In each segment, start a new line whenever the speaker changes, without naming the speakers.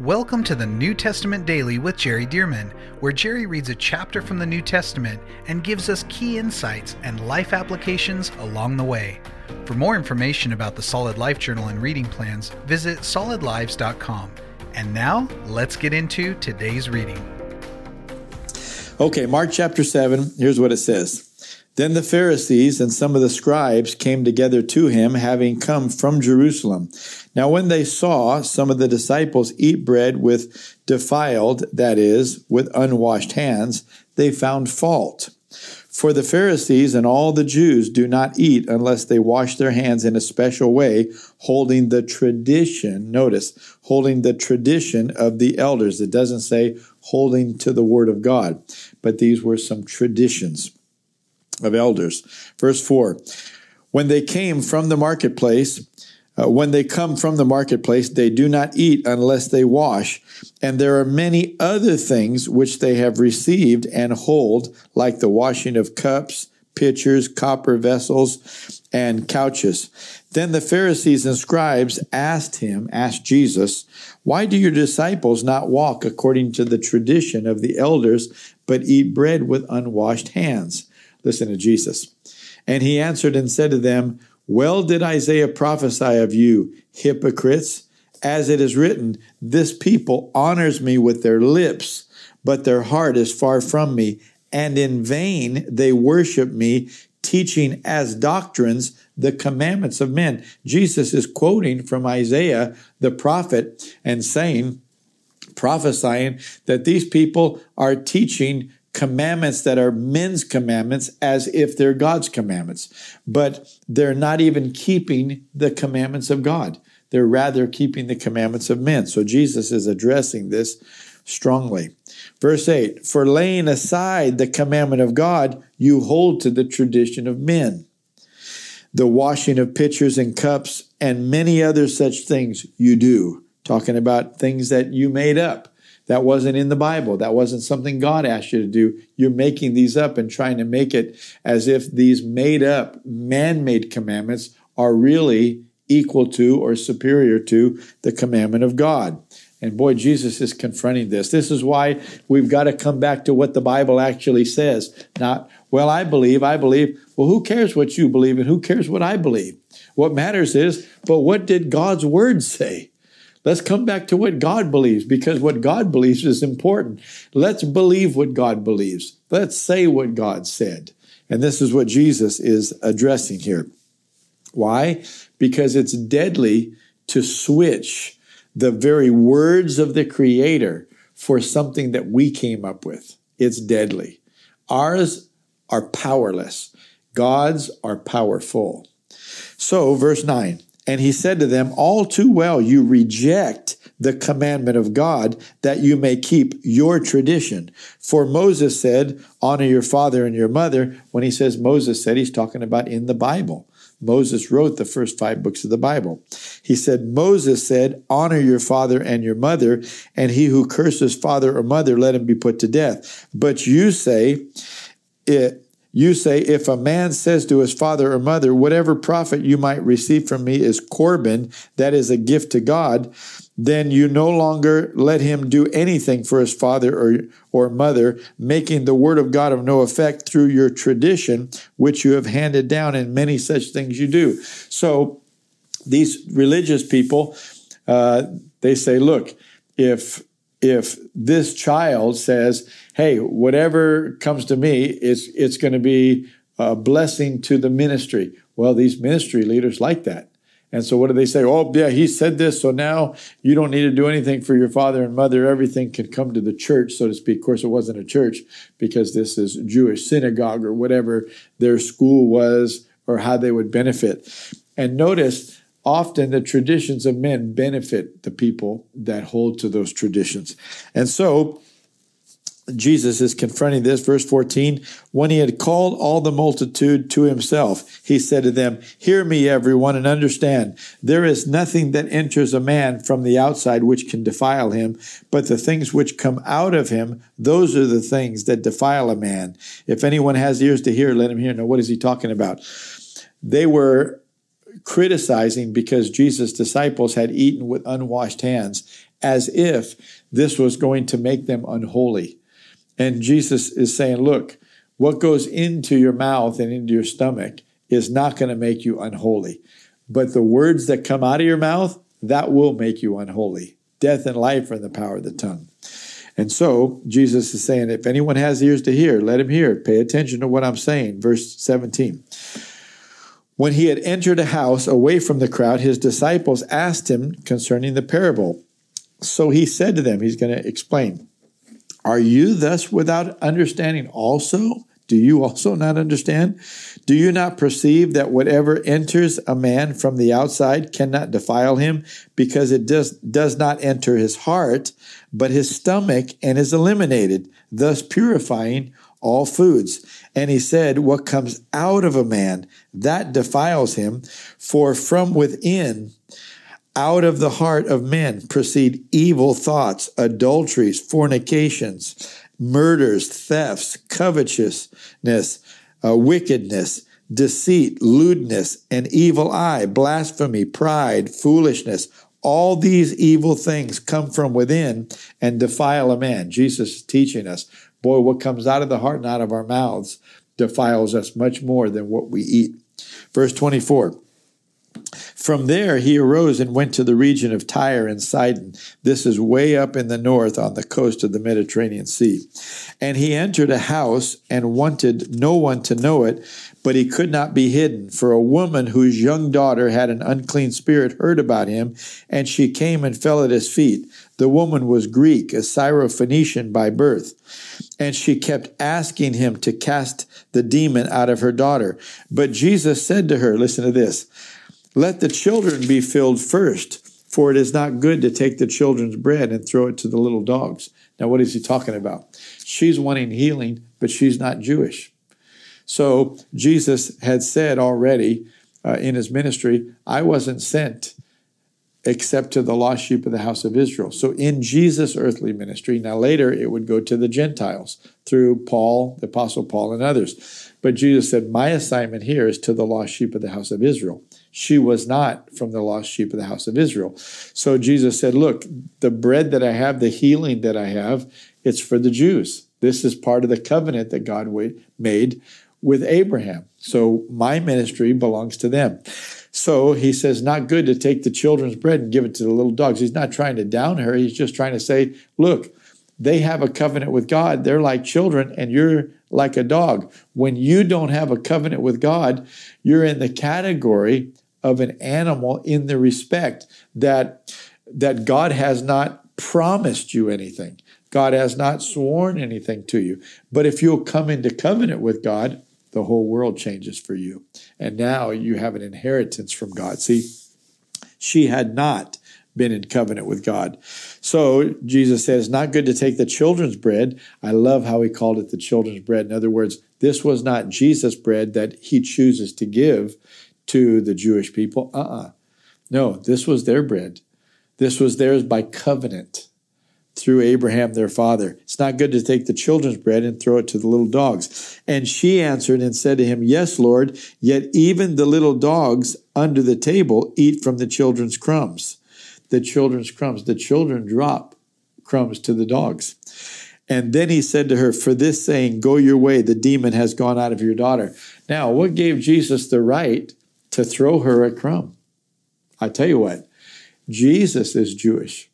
Welcome to the New Testament Daily with Jerry Dirmann, where Jerry reads a chapter from the New Testament and gives us key insights and life applications along the way. For more information about the Solid Life Journal and reading plans, visit solidlives.com. And now, let's get into today's reading.
Okay, Mark chapter 7, here's what it says. Then the Pharisees and some of the scribes came together to him, having come from Jerusalem. Now, when they saw some of the disciples eat bread with defiled, that is, with unwashed hands, they found fault. For the Pharisees and all the Jews do not eat unless they wash their hands in a special way, holding the tradition, notice, holding the tradition of the elders. It doesn't say holding to the word of God, but these were some traditions of elders. Verse 4 When they came from the marketplace, uh, when they come from the marketplace, they do not eat unless they wash. And there are many other things which they have received and hold, like the washing of cups, pitchers, copper vessels, and couches. Then the Pharisees and scribes asked him, asked Jesus, Why do your disciples not walk according to the tradition of the elders, but eat bread with unwashed hands? Listen to Jesus. And he answered and said to them, Well did Isaiah prophesy of you, hypocrites, as it is written, This people honors me with their lips, but their heart is far from me, and in vain they worship me, teaching as doctrines the commandments of men. Jesus is quoting from Isaiah the prophet and saying, prophesying that these people are teaching commandments that are men's commandments as if they're God's commandments, but they're not even keeping the commandments of God. They're rather keeping the commandments of men. So Jesus is addressing this strongly. Verse 8 For laying aside the commandment of God, you hold to the tradition of men. The washing of pitchers and cups, and many other such things you do. Talking about things that you made up that wasn't in the Bible. That wasn't something God asked you to do. You're making these up and trying to make it as if these made up, man made commandments are really equal to or superior to the commandment of God. And boy, Jesus is confronting this. This is why we've got to come back to what the Bible actually says. Not, well, I believe, I believe. Well, who cares what you believe and who cares what I believe? What matters is, but what did God's word say? Let's come back to what God believes because what God believes is important. Let's believe what God believes. Let's say what God said. And this is what Jesus is addressing here. Why? Because it's deadly to switch the very words of the Creator for something that we came up with. It's deadly. Ours are powerless, God's are powerful. So, verse 9 and he said to them, All too well, you reject the commandment of God that you may keep your tradition. For Moses said, Honor your father and your mother. When he says Moses said, he's talking about in the Bible. Moses wrote the first five books of the Bible. He said, Moses said, Honor your father and your mother, and he who curses father or mother, let him be put to death. But you say, it, you say, if a man says to his father or mother, whatever profit you might receive from me is Corban, that is a gift to God, then you no longer let him do anything for his father or, or mother, making the word of God of no effect through your tradition, which you have handed down, and many such things you do. So these religious people, uh, they say, look, if if this child says, "Hey, whatever comes to me, it's it's going to be a blessing to the ministry." Well, these ministry leaders like that. And so what do they say? Oh, yeah, he said this, so now you don't need to do anything for your father and mother. Everything can come to the church, so to speak. Of course, it wasn't a church because this is Jewish synagogue or whatever their school was or how they would benefit. And notice often the traditions of men benefit the people that hold to those traditions. And so Jesus is confronting this. Verse 14 When he had called all the multitude to himself, he said to them, Hear me, everyone, and understand. There is nothing that enters a man from the outside which can defile him, but the things which come out of him, those are the things that defile a man. If anyone has ears to hear, let him hear. Now, what is he talking about? They were criticizing because Jesus' disciples had eaten with unwashed hands. as if this was going to make them unholy. And Jesus is saying, look, what goes into your mouth and into your stomach is not going to make you unholy. But the words that come out of your mouth, that will make you unholy. Death and life are in the power of the tongue. And so Jesus is saying, if anyone has ears to hear, let him hear. Pay attention to what I'm saying. Verse 17. When he had entered a house away from the crowd, his disciples asked him concerning the parable. So he said to them, he's going to explain, Are you thus without understanding also? Do you also not understand? Do you not perceive that whatever enters a man from the outside cannot defile him, because it does, does not enter his heart, but his stomach, and is eliminated, thus purifying all foods? And he said, What comes out of a man, that defiles him, for from within, out of the heart of men proceed evil thoughts, adulteries, fornications murders, thefts, covetousness, uh, wickedness, deceit, lewdness, an evil eye, blasphemy, pride, foolishness. All these evil things come from within and defile a man. Jesus is teaching us, boy, what comes out of the heart and out of our mouths defiles us much more than what we eat. Verse 24. From there, he arose and went to the region of Tyre and Sidon. This is way up in the north on the coast of the Mediterranean Sea. And he entered a house and wanted no one to know it, but he could not be hidden. For a woman whose young daughter had an unclean spirit heard about him, and she came and fell at his feet. The woman was Greek, a Syrophoenician by birth. And she kept asking him to cast the demon out of her daughter. But Jesus said to her, Listen to this. Let the children be filled first, for it is not good to take the children's bread and throw it to the little dogs. Now, what is he talking about? She's wanting healing, but she's not Jewish. So, Jesus had said already uh, in his ministry, I wasn't sent except to the lost sheep of the house of Israel. So, in Jesus' earthly ministry, now later it would go to the Gentiles through Paul, the Apostle Paul, and others. But Jesus said, My assignment here is to the lost sheep of the house of Israel she was not from the lost sheep of the house of Israel. So Jesus said, Look, the bread that I have, the healing that I have, it's for the Jews. This is part of the covenant that God made with Abraham. So my ministry belongs to them. So he says, not good to take the children's bread and give it to the little dogs. He's not trying to down her. He's just trying to say, look, they have a covenant with God. They're like children, and you're like a dog. When you don't have a covenant with God, you're in the category of an animal in the respect that that God has not promised you anything. God has not sworn anything to you. But if you'll come into covenant with God, the whole world changes for you. And now you have an inheritance from God. See, she had not been in covenant with God. So Jesus says, not good to take the children's bread. I love how he called it the children's bread. In other words, this was not Jesus' bread that he chooses to give to the Jewish people. Uh uh-uh. uh No, this was their bread. This was theirs by covenant through Abraham their father. It's not good to take the children's bread and throw it to the little dogs. And she answered and said to him, Yes, Lord, yet even the little dogs under the table eat from the children's crumbs. The children's crumbs. The children drop crumbs to the dogs. And then he said to her, For this saying, go your way, the demon has gone out of your daughter. Now, what gave Jesus the right to throw her a crumb. I tell you what, Jesus is Jewish.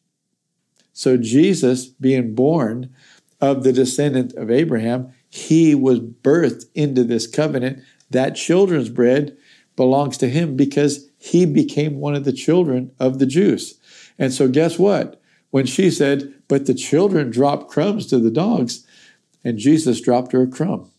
So, Jesus, being born of the descendant of Abraham, he was birthed into this covenant. That children's bread belongs to him because he became one of the children of the Jews. And so, guess what? When she said, But the children drop crumbs to the dogs, and Jesus dropped her a crumb.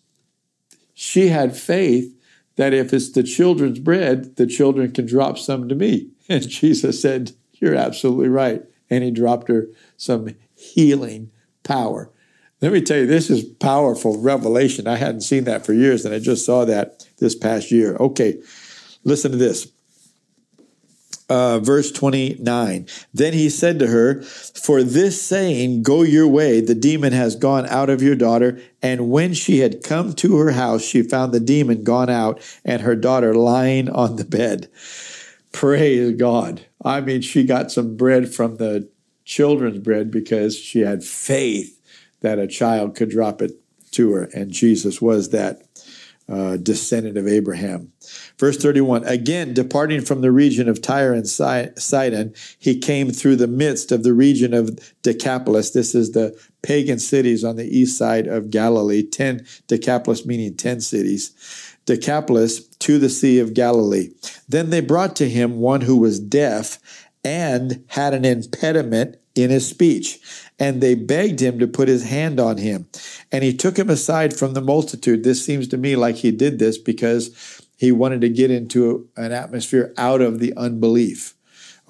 She had faith that if it's the children's bread, the children can drop some to me. And Jesus said, You're absolutely right. And he dropped her some healing power. Let me tell you, this is powerful revelation. I hadn't seen that for years, and I just saw that this past year. Okay, listen to this uh, verse 29. Then he said to her, For this saying, go your way, the demon has gone out of your daughter. And when she had come to her house, she found the demon gone out and her daughter lying on the bed. Praise God. I mean, she got some bread from the children's bread because she had faith that a child could drop it to her. And Jesus was that uh, descendant of Abraham. Verse 31 Again, departing from the region of Tyre and Sidon, he came through the midst of the region of Decapolis. This is the pagan cities on the east side of Galilee, 10 Decapolis meaning 10 cities. Decapolis to the Sea of Galilee. Then they brought to him one who was deaf and had an impediment in his speech. And they begged him to put his hand on him. And he took him aside from the multitude. This seems to me like he did this because he wanted to get into an atmosphere out of the unbelief.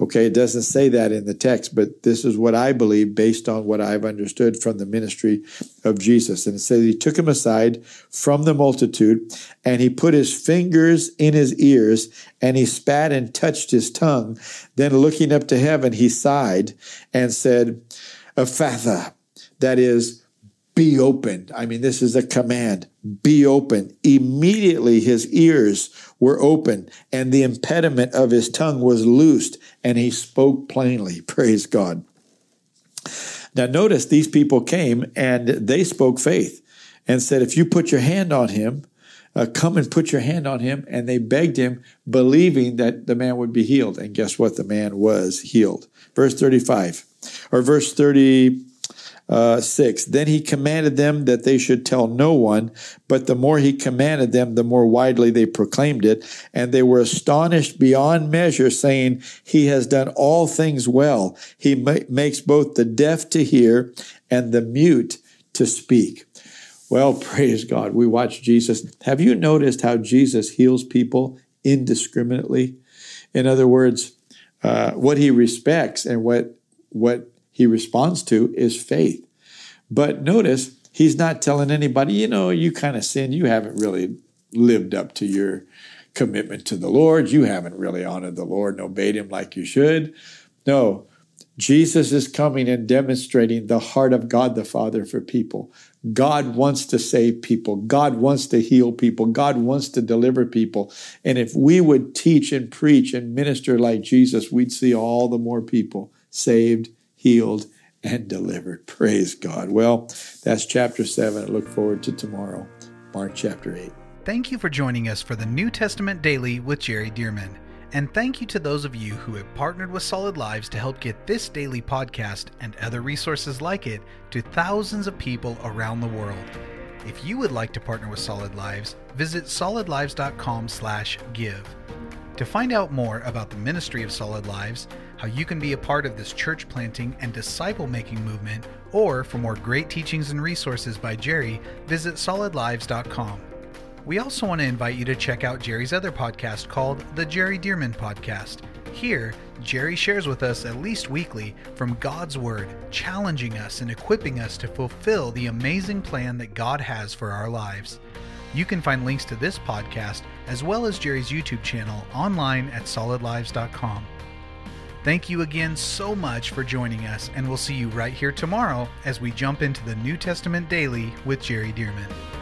Okay, it doesn't say that in the text, but this is what I believe based on what I've understood from the ministry of Jesus. And it says he took him aside from the multitude and he put his fingers in his ears and he spat and touched his tongue. Then looking up to heaven, he sighed and said, Ephphatha, that is, be opened. I mean, this is a command. Be open. Immediately his ears were open and the impediment of his tongue was loosed and he spoke plainly. Praise God. Now, notice these people came and they spoke faith and said, If you put your hand on him, uh, come and put your hand on him. And they begged him, believing that the man would be healed. And guess what? The man was healed. Verse 35, or verse 30 uh, 6. Then he commanded them that they should tell no one, but the more he commanded them, the more widely they proclaimed it. And they were astonished beyond measure, saying, He has done all things well. He ma- makes both the deaf to hear and the mute to speak. Well, praise God. We watch Jesus. Have you noticed how Jesus heals people indiscriminately? In other words, uh, what he respects and what what he responds to is faith. But notice, he's not telling anybody, you know, you kind of sin. You haven't really lived up to your commitment to the Lord. You haven't really honored the Lord and obeyed him like you should. No, Jesus is coming and demonstrating the heart of God the Father for people. God wants to save people. God wants to heal people. God wants to deliver people. And if we would teach and preach and minister like Jesus, we'd see all the more people saved healed, and delivered. Praise God. Well, that's chapter 7. I look forward to tomorrow, Mark chapter 8.
Thank you for joining us for the New Testament Daily with Jerry Dirmann. And thank you to those of you who have partnered with Solid Lives to help get this daily podcast and other resources like it to thousands of people around the world. If you would like to partner with Solid Lives, visit solidlives.com/give. To find out more about the ministry of Solid Lives, how you can be a part of this church planting and disciple making movement, or for more great teachings and resources by Jerry, visit solidlives.com. We also want to invite you to check out Jerry's other podcast called The Jerry Dirmann Podcast. Here, Jerry shares with us at least weekly from God's Word, challenging us and equipping us to fulfill the amazing plan that God has for our lives. You can find links to this podcast as well as Jerry's YouTube channel online at solidlives.com. Thank you again so much for joining us, and we'll see you right here tomorrow as we jump into the New Testament Daily with Jerry Dirmann.